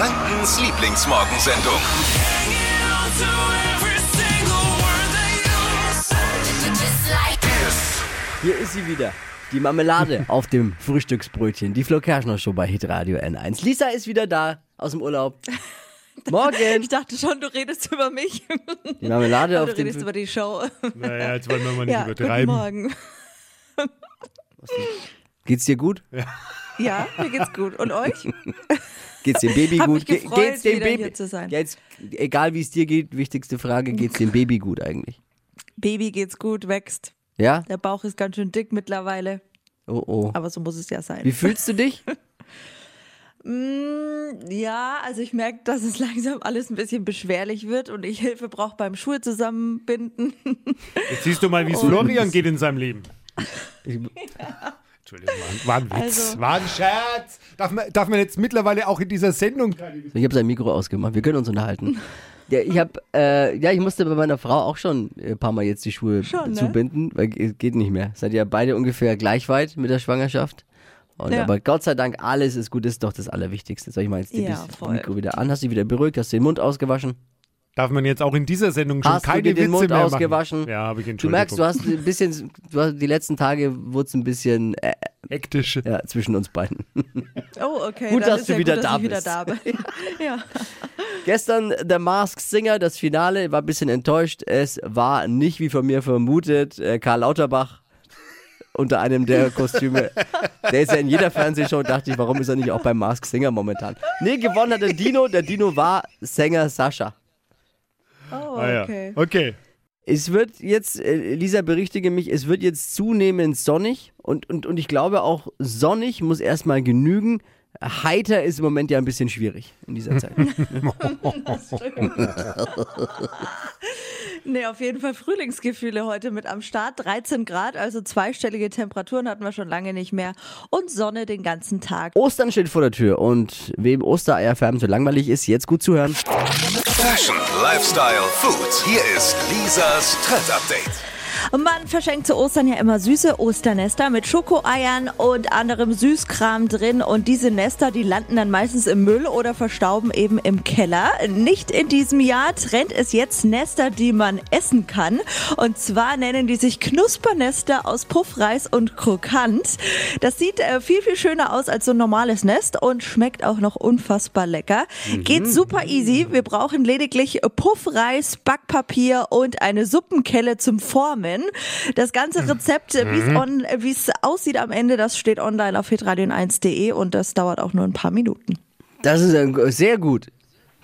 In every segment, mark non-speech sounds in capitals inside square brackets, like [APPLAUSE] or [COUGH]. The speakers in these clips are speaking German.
Frankens Lieblingsmorgensendung. Hier ist sie wieder. Die Marmelade [LAUGHS] auf dem Frühstücksbrötchen. Die Flo Kerschner Show bei Hitradio N1. Lisa ist wieder da aus dem Urlaub. [LAUGHS] Morgen. Ich dachte schon, du redest über mich. Die Marmelade Aber auf du dem redest über die Show. Naja, jetzt wollen wir mal nicht Ja, guten übertreiben. Morgen. Geht's dir gut? Ja, mir geht's gut. Und euch? [LAUGHS] Geht's dem Baby gut? gefreut, geht's dem Baby? hier zu sein. Jetzt, egal wie es dir geht, wichtigste Frage, geht's dem Baby gut eigentlich? Baby geht's gut, wächst. Ja? Der Bauch ist ganz schön dick mittlerweile. Oh oh. Aber so muss es ja sein. Wie fühlst du dich? [LAUGHS] Mm, ja, also ich merke, dass es langsam alles ein bisschen beschwerlich wird und ich Hilfe brauche beim Schuhe zusammenbinden. Jetzt siehst du mal, wie [LAUGHS] es Florian geht in seinem Leben. Entschuldigung, war, ein- war ein Witz. Also- war ein Scherz. Darf man, darf man jetzt mittlerweile auch in dieser Sendung. Ich habe sein Mikro ausgemacht. Wir können uns unterhalten. Ja, ich habe, äh, ja, ich musste bei meiner Frau auch schon ein paar Mal jetzt die Schuhe Schon, ne? zubinden, weil es geht nicht mehr. Seid ihr beide ungefähr gleich weit mit der Schwangerschaft? Und Ja. aber Gott sei Dank, alles ist gut, das ist doch das Allerwichtigste. Sag ich mal, jetzt Ja, das. Mikro wieder an. Hast du dich wieder beruhigt? Hast du den Mund ausgewaschen? Darf man jetzt auch in dieser Sendung schon Hast du keine dir den Witze Mund mehr ausgewaschen? machen? Ja, habe ich Du merkst, du hast ein bisschen, du hast, die letzten Tage wurde es ein bisschen äh, Hektisch. ja, zwischen uns beiden. [LAUGHS] Oh, okay. Gut, dass du ja wieder gut, dass da ich wieder bist. da bin. [LAUGHS] [LAUGHS] ja. Gestern der Masked Singer, das Finale, war ein bisschen enttäuscht. Es war nicht wie von mir vermutet äh, Karl Lauterbach unter einem der Kostüme. Der ist ja in jeder Fernsehshow, dachte ich, warum ist er nicht auch beim Masked Singer momentan? Nee, gewonnen hat der Dino. Der Dino war Sänger Sascha. Oh, Ah, ja. okay. okay. Es wird jetzt, äh, Lisa berichtige mich, es wird jetzt zunehmend sonnig und, und, und ich glaube auch sonnig muss erstmal genügen. Heiter ist im Moment ja ein bisschen schwierig in dieser Zeit. [LAUGHS] [LAUGHS] [LAUGHS] Nee, auf jeden Fall Frühlingsgefühle heute mit am Start. 13 Grad, also zweistellige Temperaturen hatten wir schon lange nicht mehr. Und Sonne den ganzen Tag. Ostern steht vor der Tür und wem Ostereier färben so langweilig ist, jetzt gut zuhören. Fashion, Lifestyle, Food. Hier ist Lisas Trend Update. Und man verschenkt zu Ostern ja immer süße Osternester mit Schokoeiern und anderem Süßkram drin. Und diese Nester, die landen dann meistens im Müll oder verstauben eben im Keller. Nicht in diesem Jahr trennt es jetzt Nester, die man essen kann. Und zwar nennen die sich Knuspernester aus Puffreis und Krokant. Das sieht äh, viel, viel schöner aus als so ein normales Nest und schmeckt auch noch unfassbar lecker. Geht super easy. Wir brauchen lediglich Puffreis, Backpapier und eine Suppenkelle zum Formen. Das ganze Rezept, äh, wie's on- äh, wie es aussieht am Ende, das steht online auf hitradion1.de und das dauert auch nur ein paar Minuten. Das ist ein, sehr gut.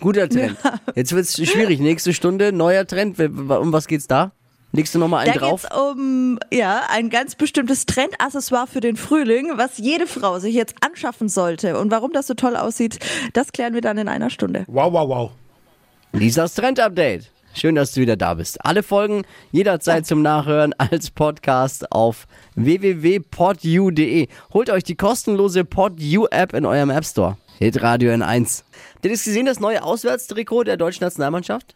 Guter Trend. Jetzt wird es schwierig. Nächste Stunde, neuer Trend. Um was geht's da? Legst du nochmal einen Da drauf? geht's um ja, ein ganz bestimmtes Trendaccessoire für den Frühling, was jede Frau sich jetzt anschaffen sollte. Und warum das so toll aussieht, das klären wir dann in einer Stunde. Wow, wow, wow. Lisas Trend Update. Schön, dass du wieder da bist. Alle Folgen jederzeit zum Nachhören [LAUGHS] als Podcast auf www.podu.de. Holt euch die kostenlose PodU App in eurem App Store. Hitradio N1. Habt ihr das gesehen, das neue Auswärtstrikot der deutschen Nationalmannschaft?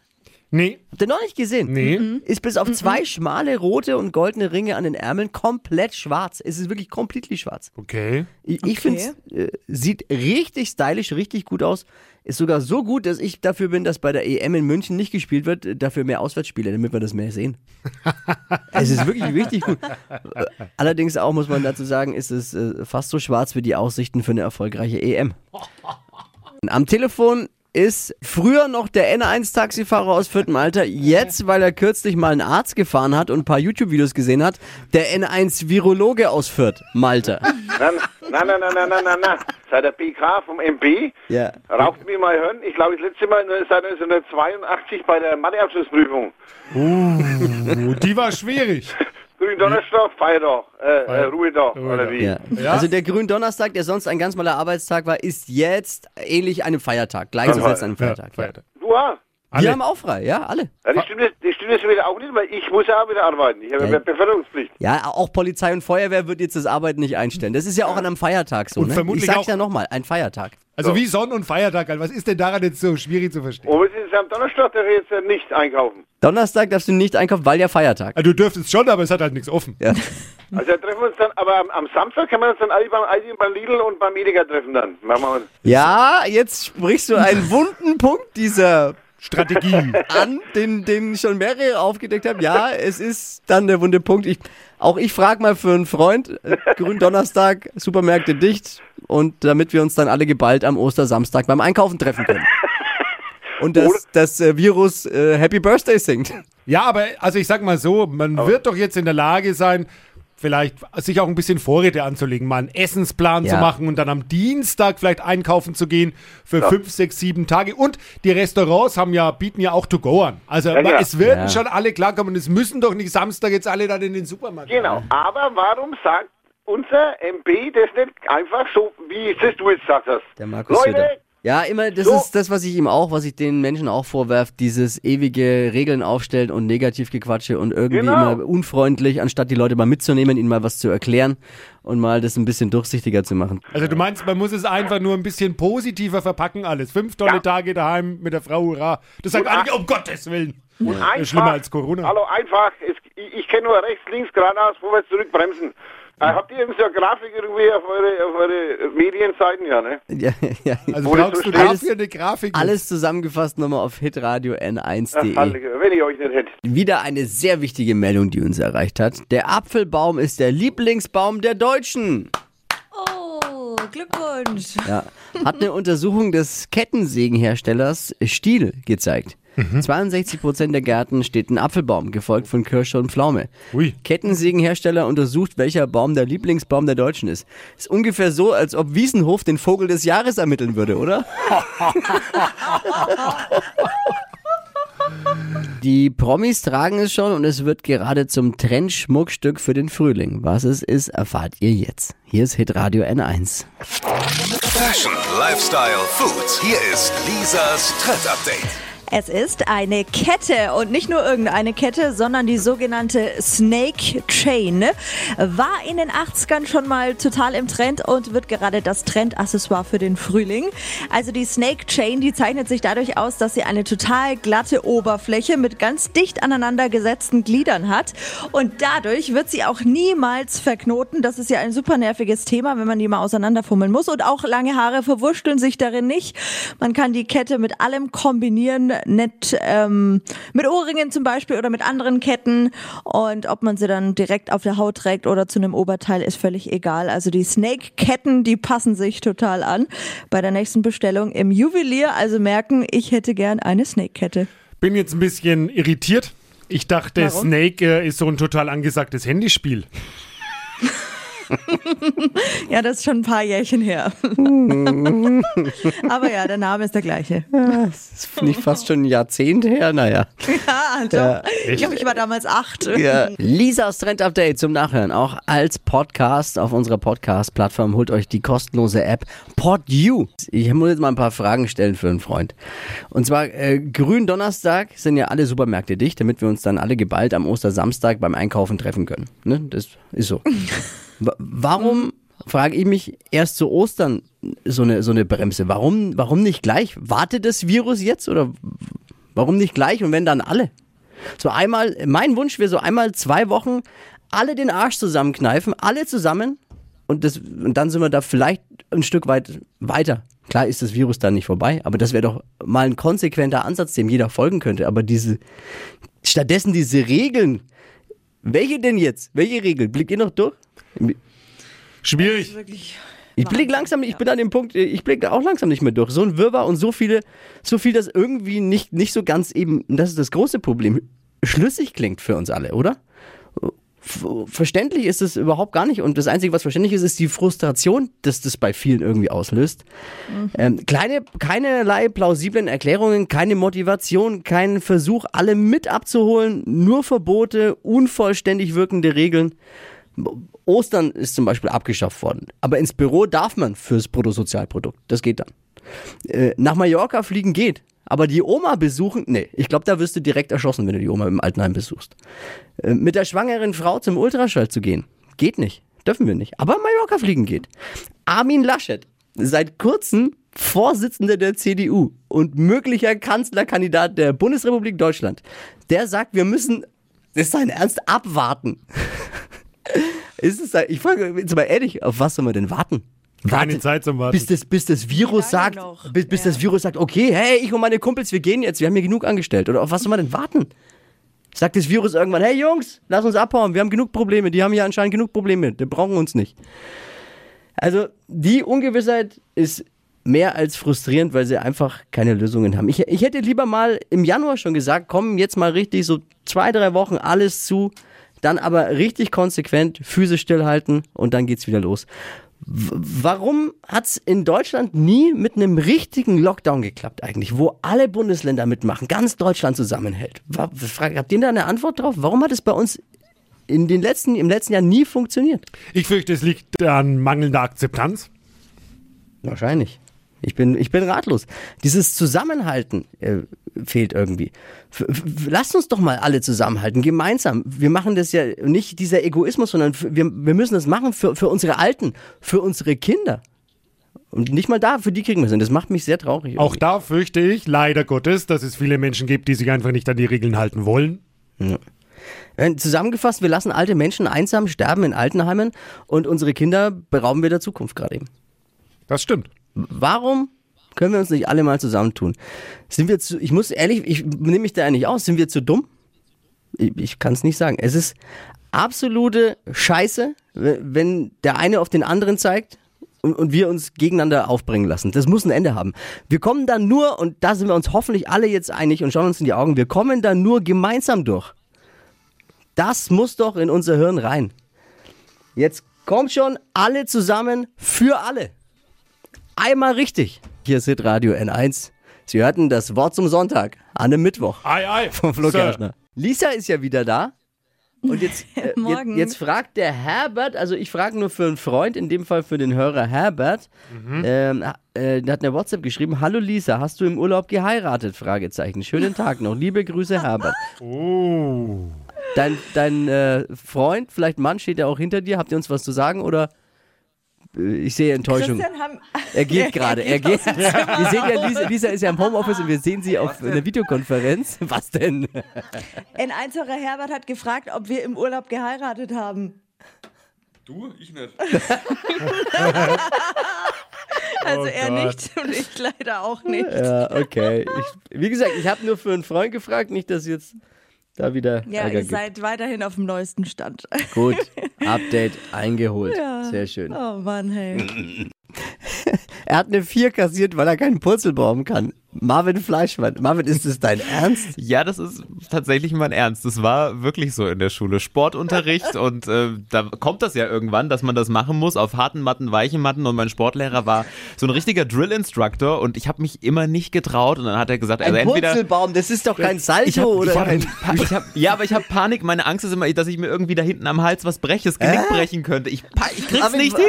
Nee, Habt ihr noch nicht gesehen? nee. Ist bis auf zwei schmale rote und goldene Ringe an den Ärmeln komplett schwarz. Es ist wirklich komplett schwarz. Okay. Ich, ich Okay. finde es äh, sieht richtig stylisch, richtig gut aus. Ist sogar so gut, dass ich dafür bin, dass bei der EM in München nicht gespielt wird, äh, dafür mehr Auswärtsspiele, damit wir das mehr sehen. [LAUGHS] es ist wirklich richtig gut. Äh, Allerdings auch, muss man dazu sagen, ist es äh, fast so schwarz wie die Aussichten für eine erfolgreiche EM. [LAUGHS] Am Telefon ist früher noch der N1-Taxifahrer aus viertem Alter, jetzt, weil er kürzlich mal einen Arzt gefahren hat und ein paar YouTube-Videos gesehen hat, der N1-Virologe aus Fürth, Malte. Nein, nein, nein, nein, nein, nein, nein. Seit der PK vom MP, Ja. raucht mich mal hören. Ich glaube, das letzte Mal seit 1982 bei der Matheabschlussprüfung. Uh, die war schwierig. Grün Donnerstag, Feiertag, äh, äh, Ruhetag, oder wie? Ja. Ja. Also der Gründonnerstag, der sonst ein ganz normaler Arbeitstag war, ist jetzt ähnlich einem Feiertag. Gleichzusetzen einem Ja, Feiertag. Ja. Feiertag. Du auch? Alle. Wir haben auch frei, ja, alle. Ja, das, stimmt, das, stimmt jetzt wieder auch nicht, weil ich muss ja auch wieder arbeiten. Ich habe Ja. Beförderungspflicht. Ja, auch Polizei und Feuerwehr wird jetzt das Arbeiten nicht einstellen. Das ist ja auch an einem Feiertag so. Und ne? vermutlich ich sag's auch- ja nochmal, ein Feiertag. Also wie Sonn- und Feiertag. halt. Was ist denn daran jetzt so schwierig zu verstehen? Und wir sind am Donnerstag doch jetzt äh, nicht einkaufen. Donnerstag darfst du nicht einkaufen, weil ja Feiertag. Also du dürftest schon, aber es hat halt nichts offen. Ja. [LAUGHS] Also da treffen wir uns dann, aber am, am Samstag können wir uns dann alle beim Aldi, beim Lidl und beim Edeka treffen dann. Machen wir uns. ja, jetzt sprichst du einen wunden Punkt dieser Strategie. [LAUGHS] an, den, den schon mehrere aufgedeckt haben. Ja, es ist dann der wunde Punkt. Ich, auch ich frage mal für einen Freund, äh, Gründonnerstag, Supermärkte dicht und damit wir uns dann alle geballt am Ostersamstag beim Einkaufen treffen können. Und das, das äh, Virus äh, Happy Birthday singt. Ja, aber also ich sag mal so, man wird doch jetzt in der Lage sein, vielleicht sich auch ein bisschen Vorräte anzulegen, mal einen Essensplan Ja. zu machen und dann am Dienstag vielleicht einkaufen zu gehen für fünf, sechs, sieben Tage. Und die Restaurants haben ja, bieten ja auch To-Go an. Also Ja, ja. es werden Ja. schon alle klarkommen. Es müssen doch nicht Samstag jetzt alle dann in den Supermarkt. Genau. Aber warum sagt unser MB das nicht einfach so, wie es du jetzt gesagt hast? Der Markus Leute, Söder. Ja, immer, das So. ist das, was ich ihm auch, was ich den Menschen auch vorwerfe, dieses ewige Regeln aufstellen und Negativgequatsche und irgendwie Genau. immer unfreundlich, anstatt die Leute mal mitzunehmen, ihnen mal was zu erklären und mal das ein bisschen durchsichtiger zu machen. Also du meinst, man muss es einfach nur ein bisschen positiver verpacken alles. Fünf tolle Ja. Tage daheim mit der Frau, hurra. Das sagt einige, ach- um Gottes Willen. Und Ja, einfach, schlimmer als Corona. Hallo, einfach. Ich ich kenne nur rechts, links, geradeaus, vorwärts, zurück, bremsen. Äh, habt ihr irgendwie so eine Grafik irgendwie auf eure, auf eure Medienseiten? Ja, ne? Ja, [LAUGHS] ja. Also Wo brauchst so du dafür eine Grafik? Alles zusammengefasst nochmal auf hitradio Ach, n1.de. Heilige, wenn ich euch nicht hätte. Wieder eine sehr wichtige Meldung, die uns erreicht hat. Der Apfelbaum ist der Lieblingsbaum der Deutschen. Oh, Glückwunsch. Ja. Hat eine Untersuchung des Kettensägenherstellers Stiel gezeigt. 62% der Gärten steht ein Apfelbaum, gefolgt von Kirsche und Pflaume. Ui. Kettensägenhersteller untersucht, welcher Baum der Lieblingsbaum der Deutschen ist. Ist ungefähr so, als ob Wiesenhof den Vogel des Jahres ermitteln würde, oder? [LAUGHS] Die Promis tragen es schon und es wird gerade zum Trendschmuckstück für den Frühling. Was es ist, erfahrt ihr jetzt. Hier ist Hitradio N1. Fashion, Lifestyle, Food. Hier ist Lisas Trend Update. Es ist eine Kette und nicht nur irgendeine Kette, sondern die sogenannte Snake Chain. ne? War in den 80ern schon mal total im Trend und wird gerade das Trendaccessoire für den Frühling. Also die Snake Chain, die zeichnet sich dadurch aus, dass sie eine total glatte Oberfläche mit ganz dicht aneinander gesetzten Gliedern hat und dadurch wird sie auch niemals verknoten. Das ist ja ein super nerviges Thema, wenn man die mal auseinanderfummeln muss und auch lange Haare verwurschteln sich darin nicht. Man kann die Kette mit allem kombinieren, nicht ähm, mit Ohrringen zum Beispiel oder mit anderen Ketten und ob man sie dann direkt auf der Haut trägt oder zu einem Oberteil ist völlig egal. Also die Snake-Ketten, die passen sich total an. Bei der nächsten Bestellung im Juwelier also merken, ich hätte gern eine Snake-Kette. Bin jetzt ein bisschen irritiert. Ich dachte, Warum? Snake äh, ist so ein total angesagtes Handyspiel. Ja, das ist schon ein paar Jährchen her. Aber ja, der Name ist der gleiche. Das ist nicht fast schon ein Jahrzehnt her, naja. Ja, doch. ich glaube, ich war damals acht. Ja. Lisas Trend Update zum Nachhören, auch als Podcast auf unserer Podcast-Plattform. Holt euch die kostenlose App PodU. Ich muss jetzt mal ein paar Fragen stellen für einen Freund. Und zwar, äh, Gründonnerstag sind ja alle Supermärkte dicht, damit wir uns dann alle geballt am Ostersamstag beim Einkaufen treffen können. Ne? Das ist so. [LAUGHS] Wa- Warum, frage ich mich, erst zu Ostern so eine, so eine Bremse? Warum, warum nicht gleich? Wartet das Virus jetzt oder warum nicht gleich und wenn dann alle? So einmal, mein Wunsch wäre so einmal zwei Wochen alle den Arsch zusammenkneifen, alle zusammen und, das, und dann sind wir da vielleicht ein Stück weit weiter. Klar ist das Virus dann nicht vorbei, aber das wäre doch mal ein konsequenter Ansatz, dem jeder folgen könnte. Aber diese, stattdessen diese Regeln, welche denn jetzt? Welche Regeln? Blickt ihr noch durch? Schwierig. Ich blick langsam, ich bin an dem Punkt, ich blick da auch langsam nicht mehr durch. So ein Wirrwarr und so viele, so viel, das irgendwie nicht, nicht so ganz eben, das ist das große Problem, schlüssig klingt für uns alle, oder? Verständlich ist es überhaupt gar nicht und das Einzige, was verständlich ist, ist die Frustration, dass das bei vielen irgendwie auslöst. Ähm, kleine, keinerlei plausiblen Erklärungen, keine Motivation, kein Versuch, alle mit abzuholen, nur Verbote, unvollständig wirkende Regeln. Ostern ist zum Beispiel abgeschafft worden. Aber ins Büro darf man fürs Bruttosozialprodukt. Das geht dann. Äh, nach Mallorca fliegen geht. Aber die Oma besuchen, nee, ich glaube, da wirst du direkt erschossen, wenn du die Oma im Altenheim besuchst. Äh, mit der schwangeren Frau zum Ultraschall zu gehen, geht nicht. Dürfen wir nicht. Aber Mallorca fliegen geht. Armin Laschet, seit kurzem Vorsitzender der CDU und möglicher Kanzlerkandidat der Bundesrepublik Deutschland, der sagt, wir müssen, das ist sein Ernst, abwarten. [LAUGHS] ist es, ich frage jetzt mal ehrlich, auf was soll man denn warten? Keine Wartet, Zeit zum Warten. Bis das, bis das Virus sagt, noch? bis, bis Ja. das Virus sagt, okay, hey, ich und meine Kumpels, wir gehen jetzt, wir haben hier genug angestellt. Oder auf was soll man denn warten? Sagt das Virus irgendwann, hey Jungs, lass uns abhauen, wir haben genug Probleme, die haben hier anscheinend genug Probleme, die brauchen uns nicht. Also die Ungewissheit ist mehr als frustrierend, weil sie einfach keine Lösungen haben. Ich, ich hätte lieber mal im Januar schon gesagt, komm jetzt mal richtig so zwei, drei Wochen alles zu, dann aber richtig konsequent Füße stillhalten und dann geht's wieder los. Warum hat's in Deutschland nie mit einem richtigen Lockdown geklappt eigentlich, wo alle Bundesländer mitmachen, ganz Deutschland zusammenhält? Frage, habt ihr da eine Antwort drauf? Warum hat es bei uns in den letzten, im letzten Jahr nie funktioniert? Ich fürchte, es liegt an mangelnder Akzeptanz. Wahrscheinlich. Ich bin, ich bin ratlos. Dieses Zusammenhalten äh, fehlt irgendwie. F lasst uns doch mal alle zusammenhalten, gemeinsam. Wir machen das ja nicht dieser Egoismus, sondern wir, wir müssen das machen für, für unsere Alten, für unsere Kinder. Und nicht mal da, für die kriegen wir es hin. Das macht mich sehr traurig. Auch da fürchte ich, leider Gottes, dass es viele Menschen gibt, die sich einfach nicht an die Regeln halten wollen. Äh, Zusammengefasst, wir lassen alte Menschen einsam sterben in Altenheimen und unsere Kinder berauben wir der Zukunft gerade eben. Das stimmt. Warum können wir uns nicht alle mal zusammentun? Sind wir zu, ich muss ehrlich, ich nehme mich da nicht aus, sind wir zu dumm? Ich, ich kann es nicht sagen. Es ist absolute Scheiße, wenn der eine auf den anderen zeigt und, und wir uns gegeneinander aufbringen lassen. Das muss ein Ende haben. Wir kommen dann nur, und da sind wir uns hoffentlich alle jetzt einig und schauen uns in die Augen, wir kommen dann nur gemeinsam durch. Das muss doch in unser Hirn rein. Jetzt kommt schon alle zusammen für alle. Einmal richtig. Hier ist Hitradio N1. Sie hörten das Wort zum Sonntag an einem Mittwoch Ei, ei. [LAUGHS] von Flo. Kerschner. Lisa ist ja wieder da. Und jetzt, [LAUGHS] äh, Morgen. jetzt, jetzt fragt der Herbert, also ich frage nur für einen Freund, in dem Fall für den Hörer Herbert, Mhm. ähm, äh, der hat eine WhatsApp geschrieben, Hallo Lisa, hast du im Urlaub geheiratet? Fragezeichen. Schönen Tag noch. Liebe Grüße, Herbert. [LAUGHS] Oh. Dein, dein äh, Freund, vielleicht Mann, steht ja auch hinter dir. Habt ihr uns was zu sagen oder ich sehe Enttäuschung. Haben, [LAUGHS] Er geht gerade. Er geht. Wir sehen ja, Lisa, Lisa ist ja im Homeoffice und wir sehen sie auf einer Videokonferenz. [LAUGHS] Was denn? N1-Hörer Herbert hat gefragt, ob wir im Urlaub geheiratet haben. Du? Ich nicht. [LAUGHS] Also Oh er Gott. nicht und ich leider auch nicht. Ja, okay. Ich, wie gesagt, ich habe nur für einen Freund gefragt, nicht, dass jetzt da wieder Ja, Ärger ihr gibt. seid weiterhin auf dem neuesten Stand. Gut, [LAUGHS] Update eingeholt. Ja. Sehr schön. Oh Mann, hey. [LAUGHS] Er hat eine 4 kassiert, weil er keinen Purzelbaum kann. Marvin Fleischmann. Marvin, ist das dein Ernst? [LAUGHS] Ja, das ist tatsächlich mein Ernst. Das war wirklich so in der Schule. Sportunterricht und äh, da kommt das ja irgendwann, dass man das machen muss auf harten Matten, weichen Matten und mein Sportlehrer war so ein richtiger Drill-Instructor und ich habe mich immer nicht getraut und dann hat er gesagt, also Ein entweder Purzelbaum, das ist doch kein Salto ich hab, oder ich hab, kein... ich hab, ja, aber ich habe Panik. Meine Angst ist immer, dass ich mir irgendwie da hinten am Hals was breche, das Genick brechen könnte. Ich, ich krieg's Aber- nicht hin.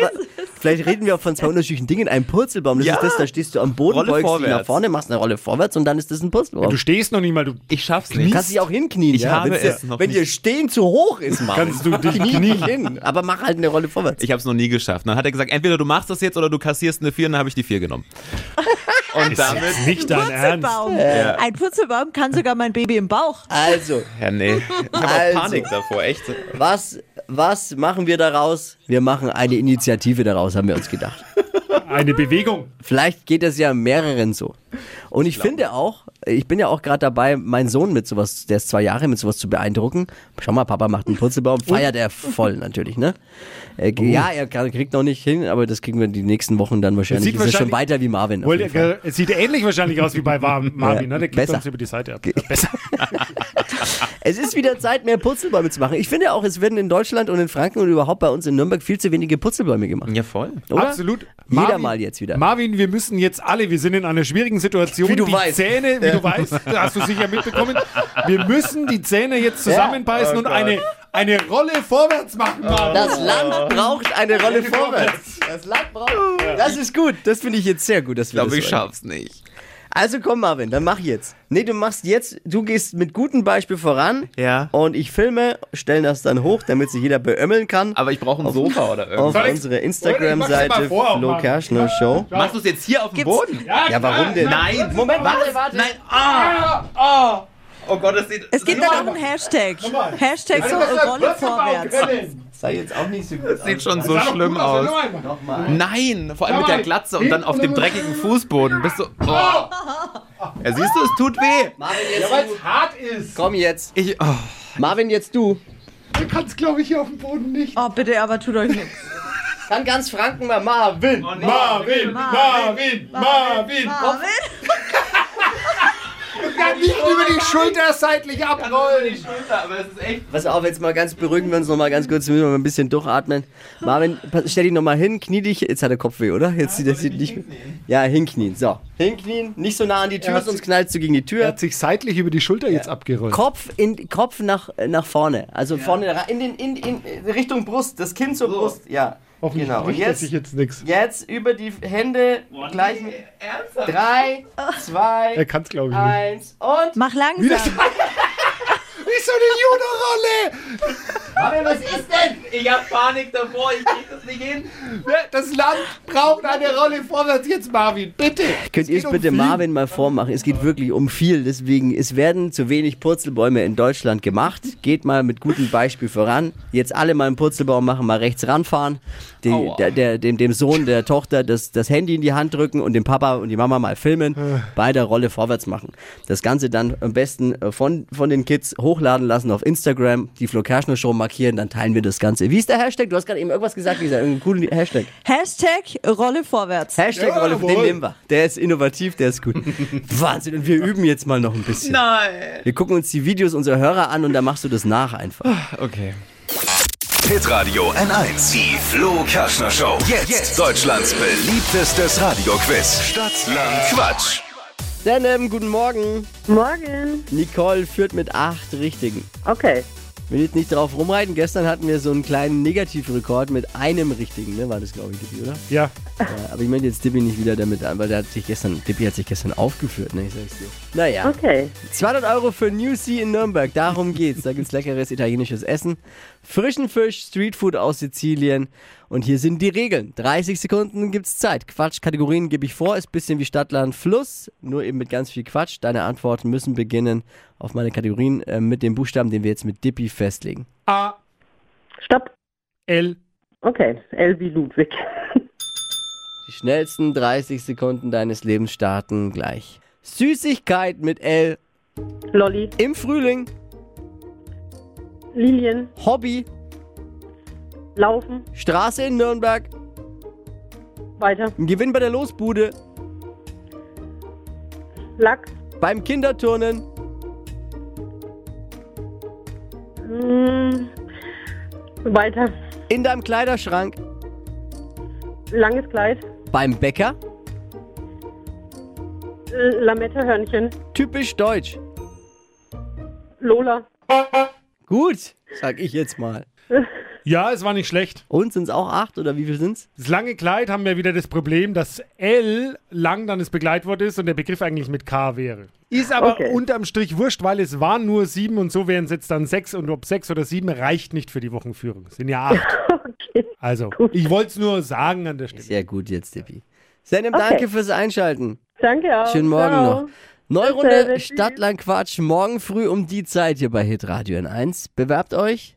Vielleicht reden wir auch von zwei unterschiedlichen Dingen. Ein Purzelbaum, das Ja. ist das, da stehst du am Boden, Rolle beugst dich nach vorne, machst eine Rolle vorwärts und dann ist das ein Purzelbaum. Du stehst noch nicht mal, du Ich schaff's Du nicht. kannst dich auch hinknien, Ich ja. habe es noch wenn nicht. dir Stehen zu hoch ist, Mann. Kannst du dich knie knien. hin. Aber mach halt eine Rolle vorwärts. Ich habe es noch nie geschafft. Dann hat er gesagt, entweder du machst das jetzt oder du kassierst eine 4 und dann habe ich die 4 genommen. [LAUGHS] Und damit, Ist nicht dein Ernst. Purzelbaum. Ein Purzelbaum kann sogar mein Baby im Bauch. Also, ja nee, ich habe Also. auch Panik davor, echt. was, was machen wir daraus? Wir machen eine Initiative daraus, haben wir uns gedacht. Eine Bewegung. Vielleicht geht es ja mehreren so. Und ich finde auch, ich bin ja auch gerade dabei, meinen Sohn mit sowas, der ist zwei Jahre, mit sowas zu beeindrucken. Schau mal, Papa macht einen Purzelbaum, feiert er voll natürlich, ne? Äh, Ja, er kriegt noch nicht hin, aber das kriegen wir die nächsten Wochen dann wahrscheinlich. sieht Ist schon wahrscheinlich- weiter wie Marvin. auf Wohl, jeden Fall. der, es sieht ähnlich wahrscheinlich aus wie bei [LAUGHS] Marvin, ne? Der kippt besser. uns über die Seite ab. Besser. [LAUGHS] Es ist wieder Zeit, mehr Purzelbäume zu machen. Ich finde auch, es werden in Deutschland und in Franken und überhaupt bei uns in Nürnberg viel zu wenige Purzelbäume gemacht. Ja, voll. Oder? Absolut. Jeder mal jetzt wieder. Marvin, wir müssen jetzt alle, wir sind in einer schwierigen Situation. Wie du die weißt. Zähne, wie du weißt, hast du sicher mitbekommen. Wir müssen die Zähne jetzt zusammenbeißen Oh und Gott. eine, eine Rolle vorwärts machen, Marvin. Das Land braucht eine Rolle vorwärts. Das Land braucht. Das ist gut. Das finde ich jetzt sehr gut, dass Ich wir glaube, das ich schaff's nicht. Also komm, Marvin, dann mach jetzt. Nee, du machst jetzt, du gehst mit gutem Beispiel voran. Ja. Und ich filme, stellen das dann hoch, damit sich jeder beömmeln kann. Aber ich brauche ein Sofa oder auf irgendwas. Ich- unsere Instagram-Seite Flo. Kerschner Show. Machst du es jetzt hier auf dem Boden? Ja, warum denn? Nein. Moment, warte, warte. Nein. Ah. Ah. Oh Gott, das sieht. Es gibt dann auch einen Hashtag. Hashtag so Rolle vorwärts. Sei jetzt auch nicht so gut Das sieht schon so schlimm aus. Nein, vor allem mit der Glatze und dann auf dem dreckigen Fußboden. Bist du. Oh. Ja, siehst du, es tut weh. Marvin, jetzt Weil du. es hart ist. Komm jetzt. Ich. Oh. Marvin, jetzt du. Du kannst, glaube ich, hier auf dem Boden nicht. Oh, bitte, aber tut euch nichts. Kann ganz Franken mal Marvin. Marvin, Marvin, Marvin, Marvin. Du kannst nicht über die Schulter seitlich abrollen. Aber es ist echt. Pass auf, jetzt mal ganz beruhigen wir uns noch mal ganz kurz, müssen wir mal ein bisschen durchatmen. Marvin, stell dich noch mal hin, knie dich. Jetzt hat der Kopf weh, oder? Jetzt sieht das sieht nicht. Ja, hinknien. So, hinknien, nicht so nah an die Tür, hat sonst sich- knallst du gegen die Er Tür. hat sich seitlich über die Schulter jetzt abgerollt. Kopf in Kopf nach äh, nach vorne, also vorne ra- in den in, in Richtung Brust, das Kinn zur Brust. Ja. Hoffentlich Genau. Und jetzt sich jetzt nichts. jetzt über die Hände gleich mit drei, [LAUGHS] zwei, Er kann es, glaube ich, nicht. eins und Mach langsam. Wie [LAUGHS] so eine Judo-Rolle. Marvin, was ist denn? Ich hab Panik davor, ich krieg das nicht hin. Das Land braucht eine Rolle vorwärts jetzt, Marvin. Bitte. Könnt ihr es um bitte viel. Marvin mal vormachen? Es geht wirklich um viel. Deswegen, es werden zu wenig Purzelbäume in Deutschland gemacht. Geht mal mit gutem Beispiel voran. Jetzt alle mal einen Purzelbaum machen, mal rechts ranfahren. Die, der, der, dem, dem Sohn, der Tochter das, das Handy in die Hand drücken und dem Papa und die Mama mal filmen. Bei der Rolle vorwärts machen. Das Ganze dann am besten äh, von, von den Kids hochladen lassen auf Instagram, die Flo Kerschner Show markieren, dann teilen wir das Ganze. Wie ist der Hashtag? Du hast gerade eben irgendwas gesagt, Lisa. Irgendeinen coolen Hashtag. Hashtag Rolle vorwärts. Hashtag Rolle, den nehmen wir. Der ist innovativ, der ist gut. [LAUGHS] Wahnsinn, und wir üben jetzt mal noch ein bisschen. Nein. Wir gucken uns die Videos unserer Hörer an und dann machst du das nach einfach. Okay. Hitradio N1. Die Flo Kerschner Show. Jetzt, Deutschlands beliebtestes Radioquiz. Stadt, Land, Quatsch. Dann, ähm, guten Morgen. Morgen. Nicole führt mit acht Richtigen. Okay. Will jetzt nicht drauf rumreiten. Gestern hatten wir so einen kleinen Negativrekord mit einem Richtigen, ne? War das, glaube ich, Dippi, oder? Ja. Ja, aber ich meine jetzt Dippi nicht wieder damit an, weil der hat sich gestern, Dippi hat sich gestern aufgeführt, ne? Ich sag's dir. Naja. Okay. 200 Euro für New Sea in Nürnberg, darum geht's. Da gibt's leckeres italienisches Essen, frischen Fisch, Streetfood aus Sizilien und hier sind die Regeln. 30 Sekunden gibt's Zeit. Quatsch, Kategorien gebe ich vor, ist bisschen wie Stadtland Fluss, nur eben mit ganz viel Quatsch. Deine Antworten müssen beginnen auf meine Kategorien äh, mit dem Buchstaben, den wir jetzt mit Dippy festlegen. A, Stopp. L, Okay. L wie Ludwig. Die schnellsten 30 Sekunden deines Lebens starten gleich. Süßigkeit mit L Lolli. im Frühling, Lilien. Hobby, Laufen. Straße in Nürnberg, Weiter. ein Gewinn bei der Losbude, Lachs. beim Kinderturnen, Mm, weiter. in deinem Kleiderschrank, Langes Kleid. beim Bäcker, Äh, Lametta-Hörnchen. typisch deutsch. Lola. Gut, sag ich jetzt mal. [LAUGHS] Ja, es war nicht schlecht. Und sind es auch acht oder wie viel sind's? Das lange Kleid haben wir wieder das Problem, dass L lang dann das Begleitwort ist und der Begriff eigentlich mit K wäre. Ist aber Okay. unterm Strich wurscht, weil es waren nur sieben und so wären es jetzt dann sechs und ob sechs oder sieben reicht nicht für die Wochenführung. Es sind ja acht. [LAUGHS] Okay. Also, ich wollte es nur sagen an der Stelle. Sehr gut jetzt, Dippi. Senem, Okay. danke fürs Einschalten. Danke auch. Schönen Morgen Ciao. noch. Neue Dasselbe, Runde tschüss. Stadtland Quatsch morgen früh um die Zeit hier bei Hitradio N1. Bewerbt euch